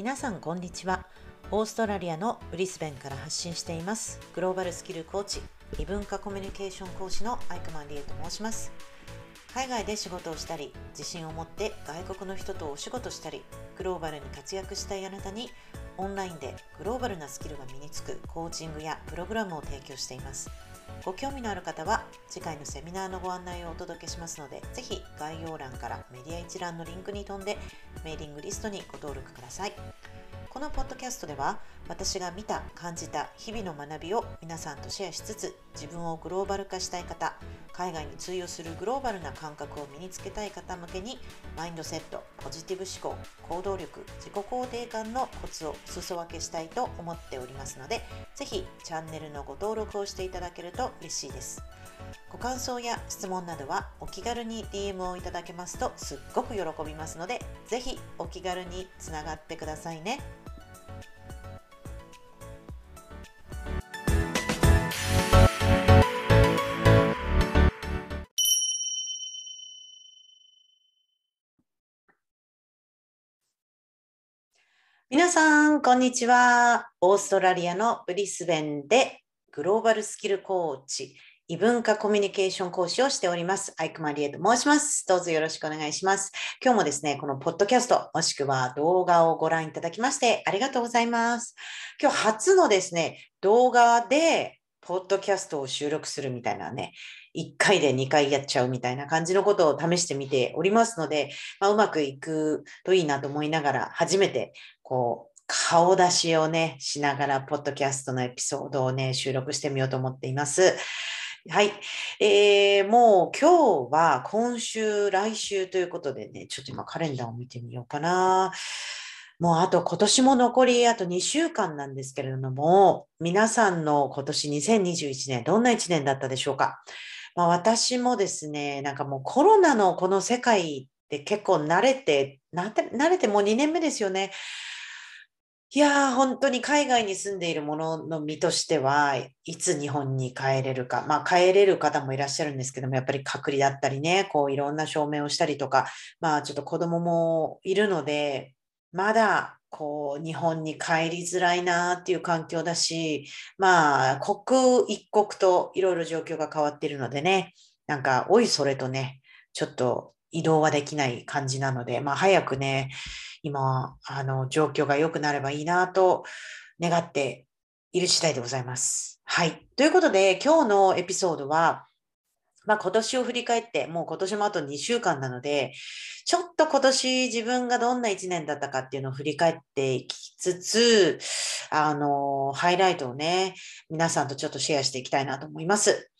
皆さんこんにちは。オーストラリアのブリスベンから発信しています。グローバルスキルコーチ異文化コミュニケーション講師のアイクマンリエと申します。海外で仕事をしたり自信を持って外国の人とお仕事したりグローバルに活躍したいあなたにオンラインでグローバルなスキルが身につくコーチングやプログラムを提供しています。ご興味のある方は次回のセミナーのご案内をお届けしますのでぜひ概要欄からメディア一覧のリンクに飛んでメーリングリストにご登録ください。このポッドキャストでは私が見た感じた日々の学びを皆さんとシェアしつつ自分をグローバル化したい方海外に通用するグローバルな感覚を身につけたい方向けにマインドセットポジティブ思考行動力自己肯定感のコツを裾分けしたいと思っておりますので是非チャンネルのご登録をしていただけると嬉しいですご感想や質問などはお気軽に DM をいただけますとすっごく喜びますので是非お気軽につながってくださいね。さん、こんにちは。オーストラリアのブリスベンでグローバルスキルコーチ、異文化コミュニケーション講師をしております。アイクマリエと申します。どうぞよろしくお願いします。今日もですね、このポッドキャスト、もしくは動画をご覧いただきましてありがとうございます。今日初のですね、動画でポッドキャストを収録するみたいなね、1回で2回やっちゃうみたいな感じのことを試してみておりますので、まあ、うまくいくといいなと思いながら、初めてこう、顔出しをね、しながら、ポッドキャストのエピソードをね、収録してみようと思っています。はい。えー、もう今日は今週、来週ということでね、ちょっと今カレンダーを見てみようかな。もうあと今年も残りあと2週間なんですけれども、皆さんの今年2021年、どんな1年だったでしょうか。まあ、私もですね、なんかもうコロナのこの世界って結構慣れて、慣れてもう2年目ですよね。いやー、本当に海外に住んでいるものの身としては、いつ日本に帰れるか、まあ帰れる方もいらっしゃるんですけども、やっぱり隔離だったりね、こういろんな証明をしたりとか、まあちょっと子供もいるので、まだこう日本に帰りづらいなっていう環境だし、まあ刻一刻といろいろ状況が変わっているのでね、なんかおいそれとね、ちょっと移動はできない感じなので、まあ早くね、今、あの、状況が良くなればいいなと願っている次第でございます。はい。ということで、今日のエピソードは、まあ、今年を振り返って、もう今年もあと2週間なので、ちょっと今年自分がどんな1年だったかっていうのを振り返っていきつつ、あの、ハイライトをね、皆さんとちょっとシェアしていきたいなと思います。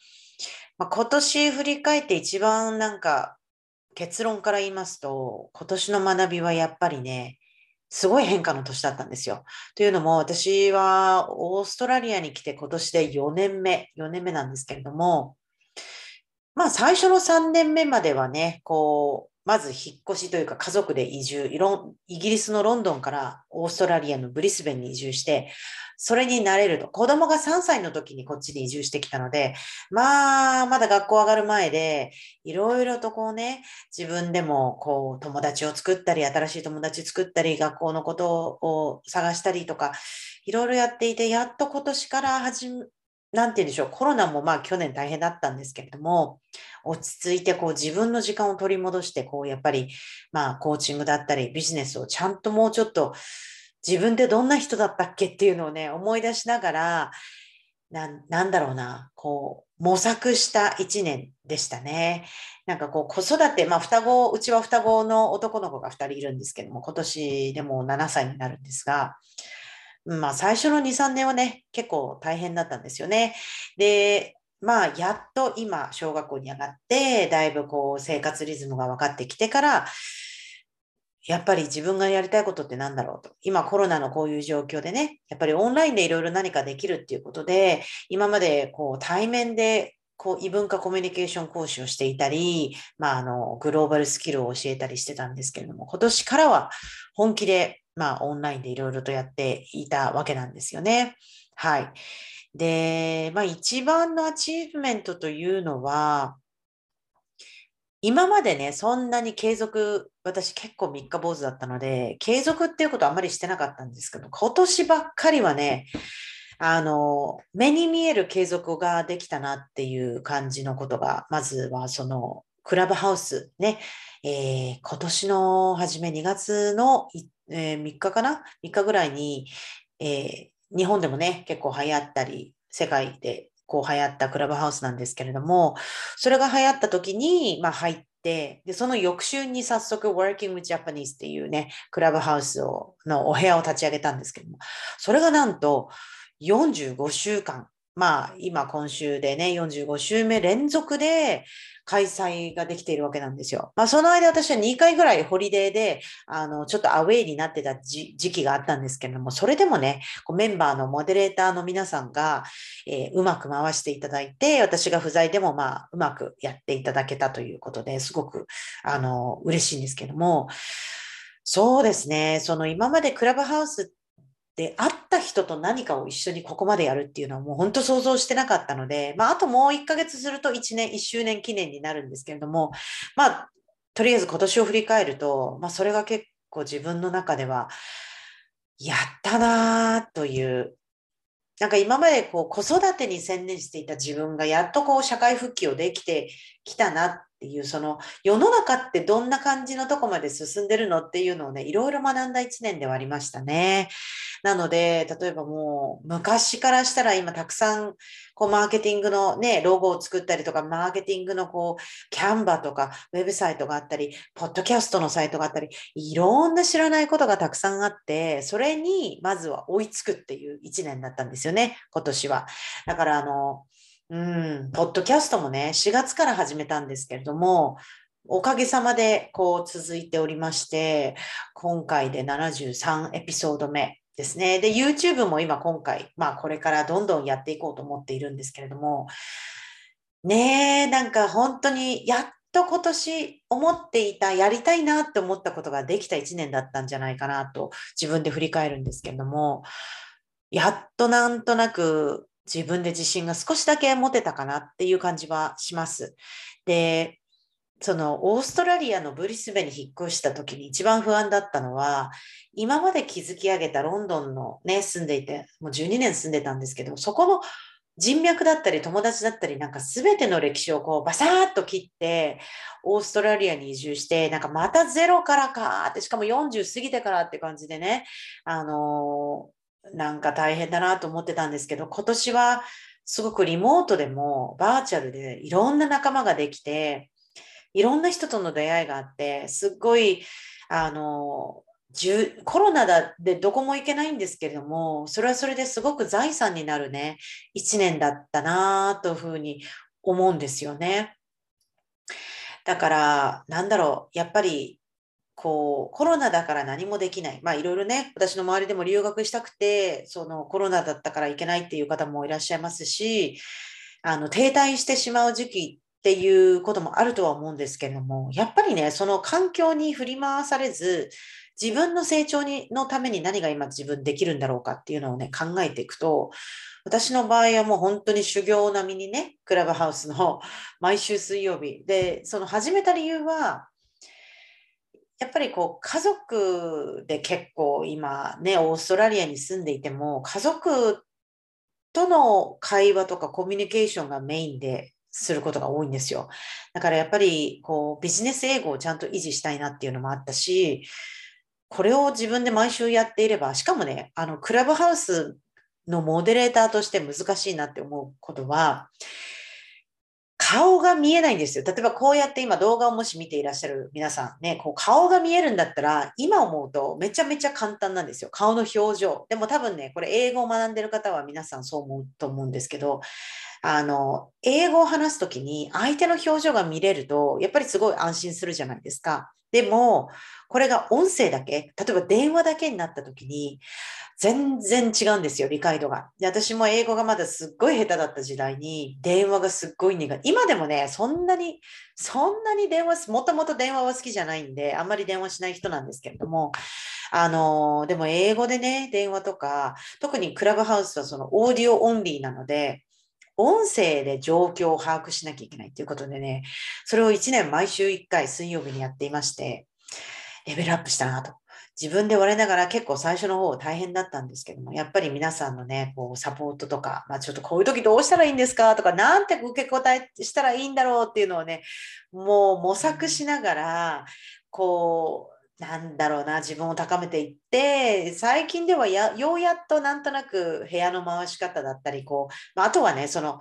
まあ、今年振り返って一番なんか結論から言いますと、今年の学びはやっぱりね、すごい変化の年だったんですよ。というのも、私はオーストラリアに来て今年で4年目、4年目なんですけれども、まあ最初の3年目まではね、こう、まず引っ越しというか家族で移住、イギリスのロンドンからオーストラリアのブリスベンに移住して、それになれると。子供が3歳の時にこっちに移住してきたので、まあ、まだ学校上がる前で、いろいろとこうね、自分でもこう友達を作ったり、新しい友達作ったり、学校のことを探したりとか、いろいろやっていて、やっと今年から始なんて言うんでしょう、コロナもまあ去年大変だったんですけれども、落ち着いてこう自分の時間を取り戻して、こうやっぱりまあコーチングだったりビジネスをちゃんともうちょっと自分でどんな人だったっけっていうのをね、思い出しながら、ななんだろうな、こう模索した一年でしたね。なんかこう子育て、まあ双子、うちは双子の男の子が2人いるんですけども、今年でも7歳になるんですが、まあ、最初の2、3年はね、結構大変だったんですよね。で、まあ、やっと今、小学校に上がって、だいぶこう、生活リズムが分かってきてから、やっぱり自分がやりたいことって何だろうと。今コロナのこういう状況でね、やっぱりオンラインでいろいろ何かできるっていうことで、今までこう対面でこう異文化コミュニケーション講師をしていたり、まあ、あのグローバルスキルを教えたりしてたんですけれども、今年からは本気でまあ、オンラインでいろいろとやっていたわけなんですよね。はい。で、まあ、一番のアチーブメントというのは、今までね、そんなに継続、私結構三日坊主だったので、継続っていうことはあんまりしてなかったんですけど、今年ばっかりはね、あの、目に見える継続ができたなっていう感じのことが、まずはその、クラブハウスね、えー、今年の初め2月の、えー、3日かな ?3 日ぐらいに、えー、日本でもね、結構流行ったり、世界でこう流行ったクラブハウスなんですけれども、それが流行った時に、まあ、入って、で、その翌週に早速 Working with Japanese っていうね、クラブハウスをのお部屋を立ち上げたんですけども、それがなんと45週間まあ、今、今週でね、45週目連続で開催ができているわけなんですよ。まあ、その間、私は2回ぐらいホリデーで、あの、ちょっとアウェイになってた時期があったんですけれども、それでもね、メンバーのモデレーターの皆さんが、えー、うまく回していただいて、私が不在でも、まあ、うまくやっていただけたということですごく、あの、嬉しいんですけども、そうですね。その今までクラブハウスで、会った人と何かを一緒にここまでやるっていうのはもう本当想像してなかったので、まあ、あともう1ヶ月すると1年、1周年記念になるんですけれども、まあ、とりあえず今年を振り返ると、まあ、それが結構自分の中では、やったなという、なんか今までこう子育てに専念していた自分がやっとこう社会復帰をできてきたなっていう、その世の中ってどんな感じのとこまで進んでるのっていうのをね、いろいろ学んだ1年ではありましたね。なので、例えばもう昔からしたら今たくさんこうマーケティングのね、ロゴを作ったりとか、マーケティングのこう、キャンバーとか、ウェブサイトがあったり、ポッドキャストのサイトがあったり、いろんな知らないことがたくさんあって、それにまずは追いつくっていう1年だったんですよね、今年は。だからあの、うん、ポッドキャストもね、4月から始めたんですけれども、おかげさまでこう続いておりまして、今回で73エピソード目ですね。で、YouTube も今今回、まあこれからどんどんやっていこうと思っているんですけれども、ねえ、なんか本当にやっと今年思っていた、やりたいなって思ったことができた1年だったんじゃないかなと自分で振り返るんですけれども、やっとなんとなく自分で自信が少しだけ持てたかなっていう感じはします。で、そのオーストラリアのブリスベに引っ越した時に一番不安だったのは、今まで築き上げたロンドンのね、住んでいて、もう12年住んでたんですけど、そこの人脈だったり友達だったりなんか全ての歴史をこうバサーッと切ってオーストラリアに移住してなんかまたゼロからかってしかも40過ぎてからって感じでねあのなんか大変だなと思ってたんですけど、今年はすごくリモートでもバーチャルでいろんな仲間ができて、いろんな人との出会いがあって、すっごい、あの、コロナだでどこも行けないんですけれども、それはそれですごく財産になるね、一年だったなというふうに思うんですよね。だから、なんだろう、やっぱりこう、コロナだから何もできない。まあいろいろね、私の周りでも留学したくて、そのコロナだったから行けないっていう方もいらっしゃいますし、あの、停滞してしまう時期っていうこともあるとは思うんですけれども、やっぱりね、その環境に振り回されず、自分の成長にのために何が今自分できるんだろうかっていうのをね、考えていくと、私の場合はもう本当に修行並みにね、クラブハウスの毎週水曜日。で、その始めた理由は、やっぱりこう家族で結構今ね、オーストラリアに住んでいても、家族との会話とかコミュニケーションがメインですることが多いんですよ。だからやっぱりこうビジネス英語をちゃんと維持したいなっていうのもあったし、これを自分で毎週やっていれば、しかもね、あのクラブハウスのモデレーターとして難しいなって思うことは、顔が見えないんですよ。例えばこうやって今動画をもし見ていらっしゃる皆さんね、こう顔が見えるんだったら、今思うとめちゃめちゃ簡単なんですよ。顔の表情。でも多分ね、これ英語を学んでる方は皆さんそう思うと思うんですけど、あの、英語を話すときに相手の表情が見れると、やっぱりすごい安心するじゃないですか。でも、これが音声だけ、例えば電話だけになったときに、全然違うんですよ、理解度が。で私も英語がまだすっごい下手だった時代に、電話がすっごい苦い。今でもね、そんなに、そんなに電話、もともと電話は好きじゃないんで、あんまり電話しない人なんですけれども、あの、でも英語でね、電話とか、特にクラブハウスはそのオーディオオンリーなので、音声で状況を把握しなきゃいけないということでね、それを1年毎週1回水曜日にやっていまして、レベルアップしたなと。自分で我ながら結構最初の方大変だったんですけども、やっぱり皆さんのね、こうサポートとか、まあ、ちょっとこういう時どうしたらいいんですかとか、なんて受け答えしたらいいんだろうっていうのをね、もう模索しながら、こう、なんだろうな、自分を高めていって、最近ではやようやっとなんとなく部屋の回し方だったり、こう、まあ、あとはね、その、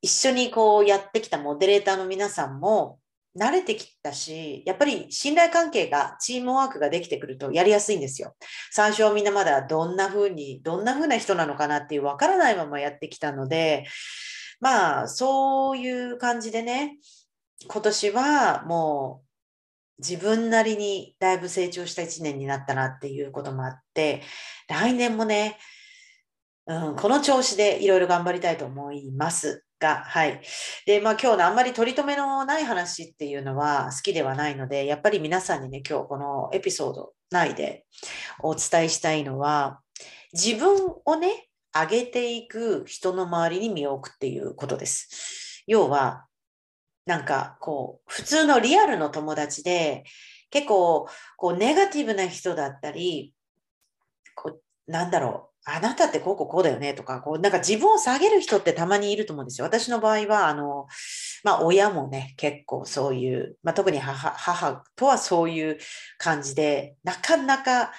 一緒にこうやってきたモデレーターの皆さんも、慣れてきたし、やっぱり信頼関係が、チームワークができてくるとやりやすいんですよ。最初はみんなまだどんな風に、どんな風な人なのかなっていうわからないままやってきたので、まあ、そういう感じでね、今年はもう自分なりにだいぶ成長した1年になったなっていうこともあって、来年もね、うん、この調子でいろいろ頑張りたいと思います。が、はい。で、まあ今日のあんまり取り留めのない話っていうのは好きではないので、やっぱり皆さんにね、今日このエピソード内でお伝えしたいのは、自分をね、上げていく人の周りに身を置くっていうことです。要は、なんかこう、普通のリアルの友達で、結構こうネガティブな人だったり、こうなんだろう、あなたってこうこうこうだよねとか、こう、なんか自分を下げる人ってたまにいると思うんですよ。私の場合は、あの、まあ、親もね、結構そういう、まあ、特に母母とはそういう感じで、なかなか、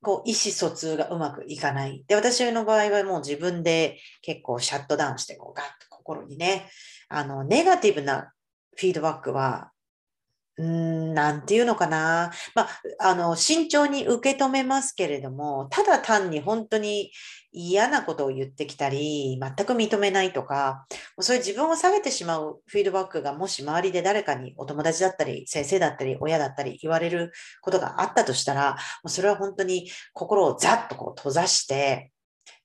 こう、意思疎通がうまくいかない。で、私の場合はもう自分で結構シャットダウンして、こう、ガッと心にね、あの、ネガティブなフィードバックはうん、なんていうのかな。まあ、あの、慎重に受け止めますけれども、ただ単に本当に嫌なことを言ってきたり、全く認めないとか、そういう自分を下げてしまうフィードバックがもし周りで誰かにお友達だったり、先生だったり、親だったり言われることがあったとしたら、それは本当に心をざっとこう閉ざして、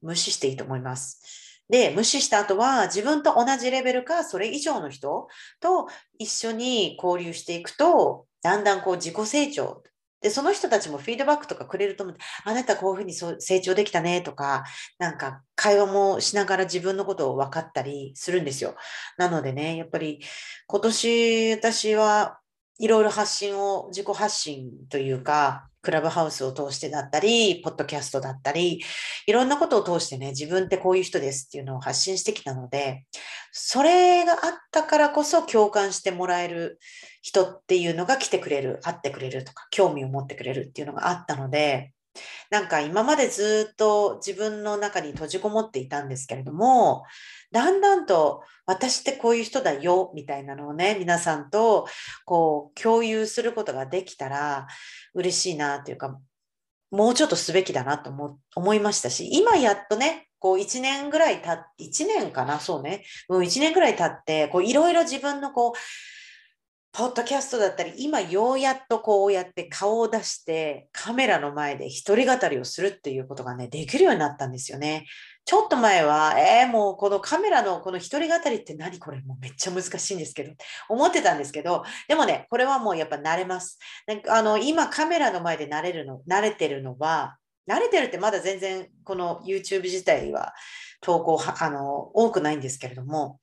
無視していいと思います。で、無視した後は自分と同じレベルかそれ以上の人と一緒に交流していくと、だんだんこう自己成長。で、その人たちもフィードバックとかくれると思って、あなたこういうふうに成長できたねとか、なんか会話もしながら自分のことを分かったりするんですよ。なのでね、やっぱり今年私はいろいろ発信を、自己発信というか、クラブハウスを通してだったり、ポッドキャストだったり、いろんなことを通してね、自分ってこういう人ですっていうのを発信してきたので、それがあったからこそ共感してもらえる人っていうのが来てくれる、会ってくれるとか、興味を持ってくれるっていうのがあったので、なんか今までずっと自分の中に閉じこもっていたんですけれども、だんだんと私ってこういう人だよみたいなのをね、皆さんとこう共有することができたら嬉しいなというか、もうちょっとすべきだなと思思いましたし、今やっとね、こう1年ぐらい経って、1年かな、そうね、う、1年ぐらい経って、いろいろ自分のこう、ポッドキャストだったり、今ようやっとこうやって顔を出してカメラの前で一人語りをするっていうことがね、できるようになったんですよね。ちょっと前は、えー、もうこのカメラのこの一人語りって何これ？もうめっちゃ難しいんですけど、思ってたんですけど、でもね、これはもうやっぱ慣れます。なんかあの今カメラの前で慣れるの、慣れてるのは、慣れてるってまだ全然この YouTube 自体は投稿あの多くないんですけれども、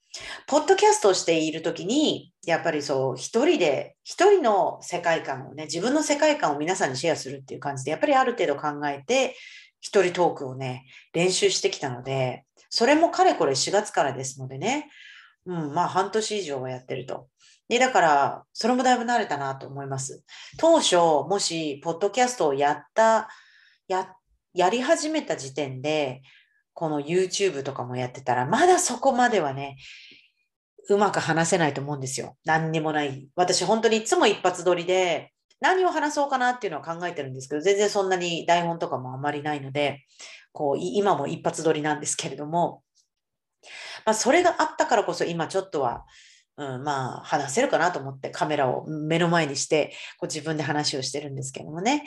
ポッドキャストをしているときに、やっぱりそう、一人で、一人の世界観をね、自分の世界観を皆さんにシェアするっていう感じで、やっぱりある程度考えて、一人トークをね、練習してきたので、それもかれこれ4月からですのでね、うん、まあ半年以上はやってると。で、だから、それもだいぶ慣れたなと思います。当初、もし、ポッドキャストをやった、や、やり始めた時点で、この YouTube とかもやってたら、まだそこまではね、うまく話せないと思うんですよ。何にもない。私、本当にいつも一発撮りで、何を話そうかなっていうのは考えてるんですけど、全然そんなに台本とかもあまりないので、こう、今も一発撮りなんですけれども、まあ、それがあったからこそ今ちょっとは、うん、まあ、話せるかなと思ってカメラを目の前にして、こう自分で話をしてるんですけどもね。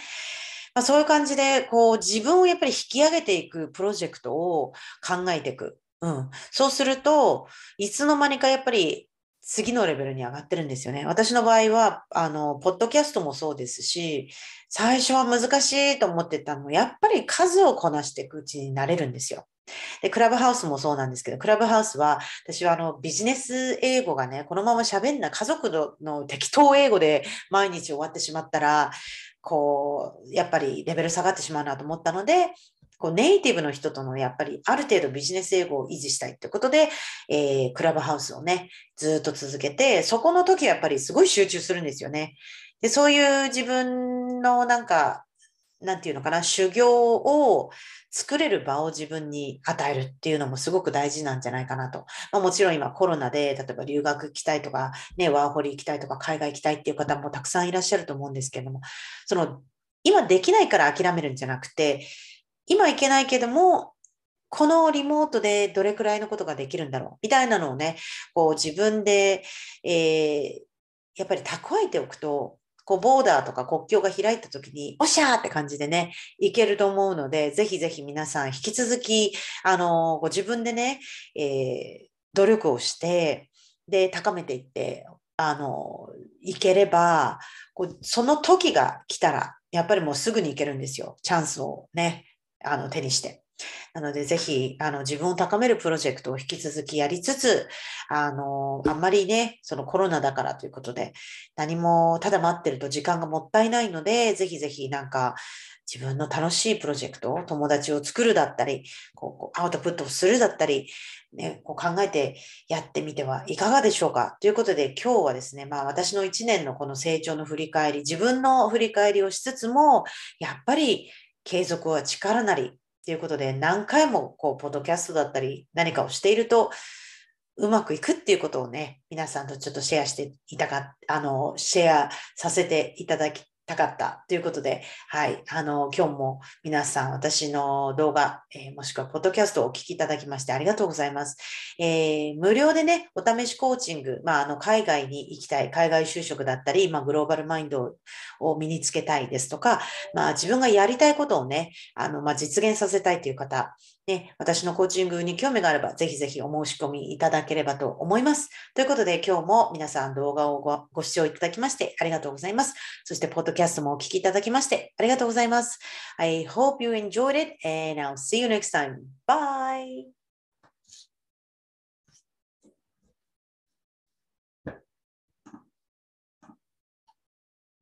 まあ、そういう感じで、こう、自分をやっぱり引き上げていくプロジェクトを考えていく。うん。そうすると、いつの間にかやっぱり次のレベルに上がってるんですよね。私の場合は、あの、ポッドキャストもそうですし、最初は難しいと思ってたのも、やっぱり数をこなしていくうちになれるんですよ。で、クラブハウスもそうなんですけど、クラブハウスは、私はあのビジネス英語がね、このまま喋んな、家族のの適当英語で毎日終わってしまったら、こう、やっぱりレベル下がってしまうなと思ったので、こうネイティブの人とのやっぱりある程度ビジネス英語を維持したいってことで、えー、クラブハウスをね、ずっと続けて、そこの時はやっぱりすごい集中するんですよね。で、そういう自分のなんか、なんていうのかな、修行を作れる場を自分に与えるっていうのもすごく大事なんじゃないかなと。まあ、もちろん今コロナで、例えば留学行きたいとか、ね、ワーホリ行きたいとか、海外行きたいっていう方もたくさんいらっしゃると思うんですけれども、その、今できないから諦めるんじゃなくて、今行けないけども、このリモートでどれくらいのことができるんだろうみたいなのをね、こう自分で、えー、やっぱり蓄えておくと、こう、ボーダーとか国境が開いた時に、おっしゃーって感じでね、いけると思うので、ぜひぜひ皆さん引き続き、あの、ご自分でね、えー、努力をして、で、高めていって、あの、いければ、こうその時が来たら、やっぱりもうすぐに行けるんですよ。チャンスをね、あの、手にして。なので、ぜひ、あの、自分を高めるプロジェクトを引き続きやりつつ、あの、あんまりね、そのコロナだからということで、何もただ待ってると時間がもったいないので、ぜひぜひなんか、自分の楽しいプロジェクトを、友達を作るだったり、こうアウトプットをするだったり、ね、こう考えてやってみてはいかがでしょうか？ということで今日はですね、まあ私の1年のこの成長の振り返り、自分の振り返りをしつつも、やっぱり継続は力なりということで、何回もこう、ポッドキャストだったり、何かをしていると、うまくいくっていうことをね、皆さんとちょっとシェアしていたか、あの、シェアさせていただきたかったということで、はい、あの、今日も皆さん、私の動画、えー、もしくはポッドキャストをお聞きいただきましてありがとうございます。えー、無料でね、お試しコーチング、まあ、あの、海外に行きたい、海外就職だったり、まあ、グローバルマインドを身につけたいですとか、まあ、自分がやりたいことをね、あの、まあ、実現させたいという方、ね、私のコーチングに興味があれば、ぜひぜひお申し込みいただければと思います。ということで、今日も皆さん動画をごご視聴いただきましてありがとうございます。そして、ポッドキャストもお聞きいただきましてありがとうございます。I hope you enjoyed it and I'll see you next time. Bye!